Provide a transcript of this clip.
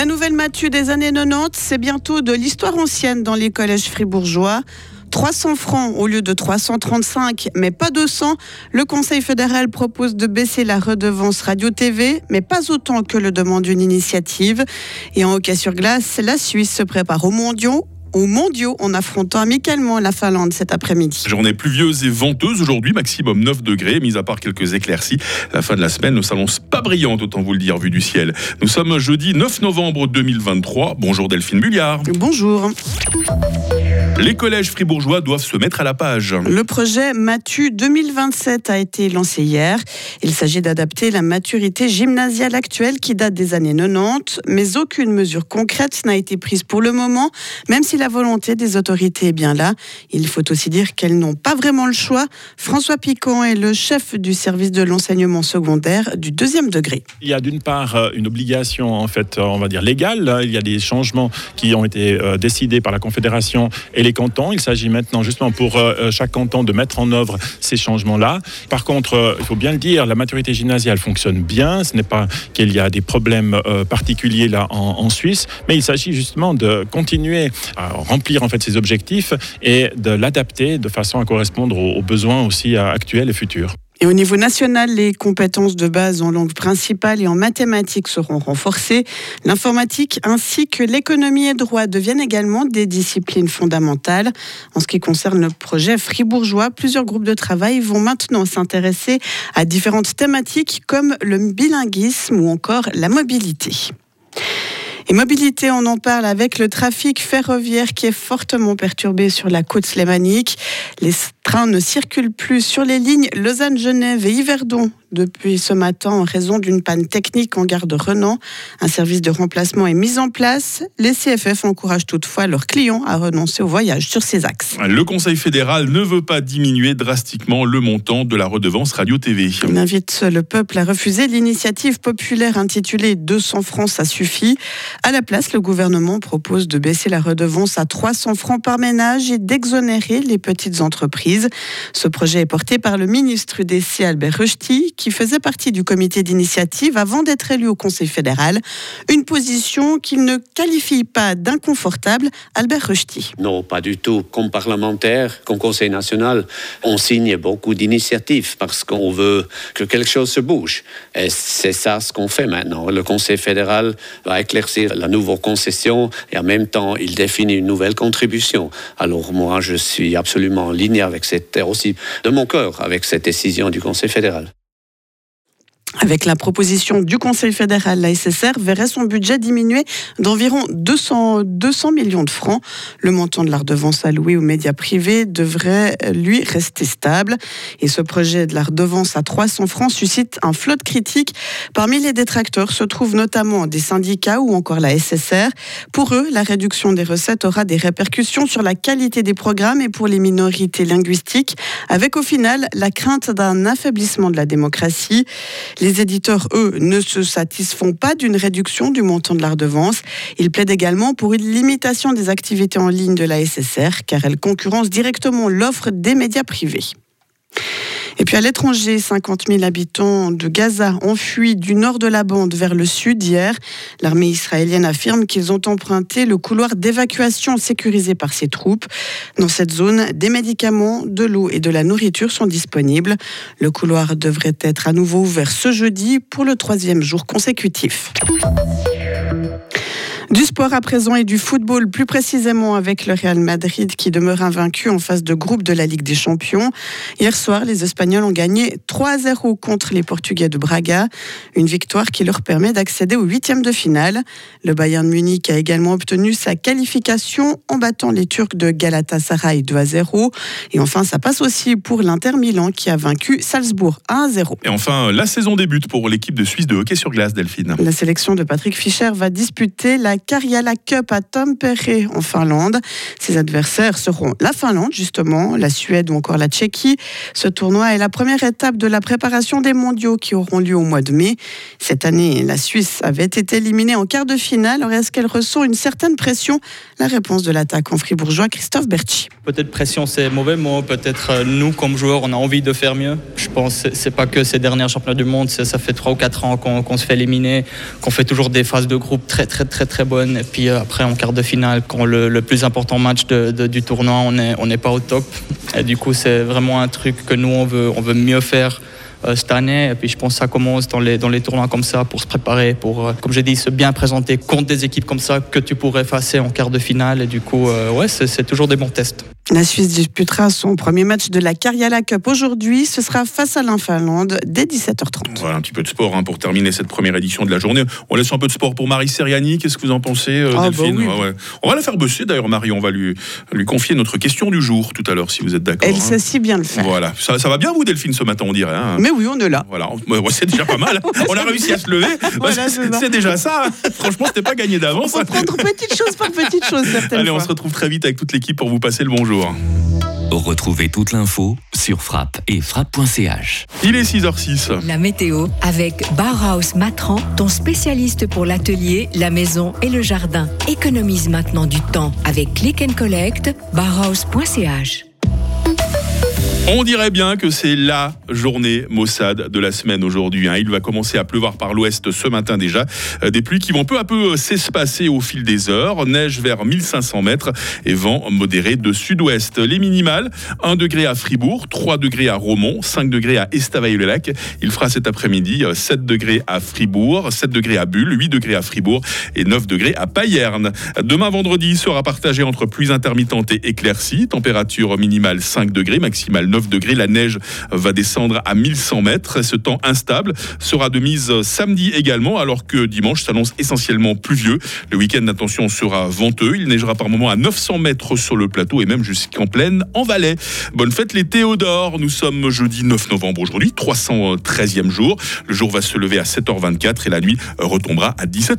La nouvelle Matu des années 90, c'est bientôt de l'histoire ancienne dans les collèges fribourgeois. 300 francs au lieu de 335, mais pas 200. Le Conseil fédéral propose de baisser la redevance radio-TV, mais pas autant que le demande une initiative. Et en hockey sur glace, la Suisse se prépare aux mondiaux aux mondiaux en affrontant amicalement la Finlande cet après-midi. Journée pluvieuse et venteuse aujourd'hui, maximum 9 degrés, mis à part quelques éclaircies. La fin de la semaine ne s'annonce pas brillante, autant vous le dire, vu du ciel. Nous sommes jeudi 9 novembre 2023. Bonjour Delphine Bulliard. Bonjour. Les collèges fribourgeois doivent se mettre à la page. Le projet Matu 2027 a été lancé hier. Il s'agit d'adapter la maturité gymnasiale actuelle qui date des années 90, mais aucune mesure concrète n'a été prise pour le moment, même si la volonté des autorités est bien là. Il faut aussi dire qu'elles n'ont pas vraiment le choix. François Piquant est le chef du service de l'enseignement secondaire du deuxième degré. Il y a d'une part euh, une obligation, en fait, on va dire légale. Il y a des changements qui ont été euh, décidés par la Confédération et les Il s'agit maintenant justement pour euh, euh, chaque canton de mettre en œuvre ces changements-là. Par contre, euh, il faut bien le dire, la maturité gymnasiale fonctionne bien. Ce n'est pas qu'il y a des problèmes particuliers là en, Suisse, mais il s'agit justement de continuer à remplir en fait ces objectifs et de l'adapter de façon à correspondre aux besoins aussi actuels et futurs. Et au niveau national, les compétences de base en langue principale et en mathématiques seront renforcées. L'informatique ainsi que l'économie et droit deviennent également des disciplines fondamentales. En ce qui concerne le projet fribourgeois, plusieurs groupes de travail vont maintenant s'intéresser à différentes thématiques comme le bilinguisme ou encore la mobilité. Et mobilité, on en parle avec le trafic ferroviaire qui est fortement perturbé sur la côte slémanique. Trains ne circulent plus sur les lignes Lausanne-Genève et Yverdon depuis ce matin en raison d'une panne technique en gare de Renan. Un service de remplacement est mis en place. Les CFF encouragent toutefois leurs clients à renoncer au voyage sur ces axes. Le Conseil fédéral ne veut pas diminuer drastiquement le montant de la redevance radio-TV. Il invite le peuple à refuser l'initiative populaire intitulée 200 francs, ça suffit. À la place, le gouvernement propose de baisser la redevance à 300 francs par ménage et d'exonérer les petites entreprises. Ce projet est porté par le ministre des Albert Rusty, qui faisait partie du comité d'initiative avant d'être élu au Conseil fédéral. Une position qu'il ne qualifie pas d'inconfortable, Albert Rusty. Non, pas du tout. Comme parlementaire, comme Conseil national, on signe beaucoup d'initiatives parce qu'on veut que quelque chose se bouge. Et c'est ça ce qu'on fait maintenant. Le Conseil fédéral va éclaircir la nouvelle concession et en même temps, il définit une nouvelle contribution. Alors moi, je suis absolument en ligne avec cette, aussi de mon cœur, avec cette décision du Conseil fédéral. Avec la proposition du Conseil fédéral, la SSR verrait son budget diminuer d'environ 200, 200 millions de francs. Le montant de la redevance allouée aux médias privés devrait, lui, rester stable. Et ce projet de la redevance à 300 francs suscite un flot de critiques. Parmi les détracteurs se trouvent notamment des syndicats ou encore la SSR. Pour eux, la réduction des recettes aura des répercussions sur la qualité des programmes et pour les minorités linguistiques, avec au final la crainte d'un affaiblissement de la démocratie. Les éditeurs, eux, ne se satisfont pas d'une réduction du montant de la redevance. Ils plaident également pour une limitation des activités en ligne de la SSR, car elle concurrence directement l'offre des médias privés. Et puis à l'étranger, 50 000 habitants de Gaza ont fui du nord de la bande vers le sud hier. L'armée israélienne affirme qu'ils ont emprunté le couloir d'évacuation sécurisé par ses troupes. Dans cette zone, des médicaments, de l'eau et de la nourriture sont disponibles. Le couloir devrait être à nouveau ouvert ce jeudi pour le troisième jour consécutif. Du sport à présent et du football, plus précisément avec le Real Madrid qui demeure invaincu en phase de groupe de la Ligue des Champions. Hier soir, les Espagnols ont gagné 3-0 contre les Portugais de Braga, une victoire qui leur permet d'accéder au huitième de finale. Le Bayern Munich a également obtenu sa qualification en battant les Turcs de Galatasaray 2-0. Et enfin, ça passe aussi pour l'Inter Milan qui a vaincu Salzbourg 1-0. Et enfin, la saison débute pour l'équipe de Suisse de hockey sur glace, Delphine. La sélection de Patrick Fischer va disputer la Karjala Cup à Tampere en Finlande. Ses adversaires seront la Finlande, justement, la Suède ou encore la Tchéquie. Ce tournoi est la première étape de la préparation des mondiaux qui auront lieu au mois de mai. Cette année, la Suisse avait été éliminée en quart de finale. Alors est-ce qu'elle ressent une certaine pression? La réponse de l'attaque en fribourgeois, Christophe Berchi. Peut-être pression, c'est mauvais mot. Peut-être euh, nous, comme joueurs, on a envie de faire mieux. Je pense que c'est pas que ces derniers championnats du monde. Ça fait 3 ou 4 ans qu'on se fait éliminer, qu'on fait toujours des phases de groupe très, très, très, très bonnes. Et puis euh, après, en quart de finale, quand le, plus important match du tournoi, on n'est pas au top. Et du coup, c'est vraiment un truc que nous, on veut, mieux faire euh, cette année. Et puis je pense que ça commence dans les, tournois comme ça pour se préparer, pour, euh, comme j'ai dit, se bien présenter contre des équipes comme ça que tu pourrais effacer en quart de finale. Et du coup, ouais, c'est toujours des bons tests. La Suisse disputera son premier match de la Karjala Cup aujourd'hui. Ce sera face à l'Infinlande dès 17h30. Voilà un petit peu de sport hein, pour terminer cette première édition de la journée. On laisse un peu de sport pour Marie Seriani. Qu'est-ce que vous en pensez, ah, bah Delphine On va la faire bosser d'ailleurs, Marie. On va lui, lui confier notre question du jour tout à l'heure, si vous êtes d'accord. Elle hein. sait si bien le faire. Voilà. Ça, va bien, vous, Delphine, ce matin, on dirait. Hein. Mais oui, on est là. Voilà. C'est déjà pas mal. on a réussi à se lever. c'est déjà ça. Franchement, c'était pas gagné d'avance. On va prendre petite chose par petite chose, certainement. Allez, on se retrouve très vite avec toute l'équipe pour vous passer le bonjour. Retrouvez toute l'info sur frappe et frappe.ch. Il est 6h06. La météo avec Bauhaus Matran, ton spécialiste pour l'atelier, la maison et le jardin. Économise maintenant du temps avec Click and Collect, bauhaus.ch. On dirait bien que c'est la journée Mossad de la semaine aujourd'hui. Hein. Il va commencer à pleuvoir par l'ouest ce matin déjà. Euh, des pluies qui vont peu à peu euh, s'espacer au fil des heures. Neige vers 1500 mètres et vent modéré de sud-ouest. Les minimales, 1 degré à Fribourg, 3 degrés à Romont, 5 degrés à Estavayer-le-Lac. Il fera cet après-midi 7 euh, degrés à Fribourg, 7 degrés à Bulle, 8 degrés à Fribourg et 9 degrés à Payerne. Demain vendredi sera partagé entre pluies intermittentes et éclaircies. Température minimale 5 degrés, maximale 9 degrés. La neige va descendre à 1100 mètres. Ce temps instable sera de mise samedi également, alors que dimanche s'annonce essentiellement pluvieux. Le week-end, attention, sera venteux. Il neigera par moments à 900 mètres sur le plateau et même jusqu'en plaine en Valais. Bonne fête les Théodores. Nous sommes jeudi 9 novembre aujourd'hui, 313e jour. Le jour va se lever à 7h24 et la nuit retombera à 17h.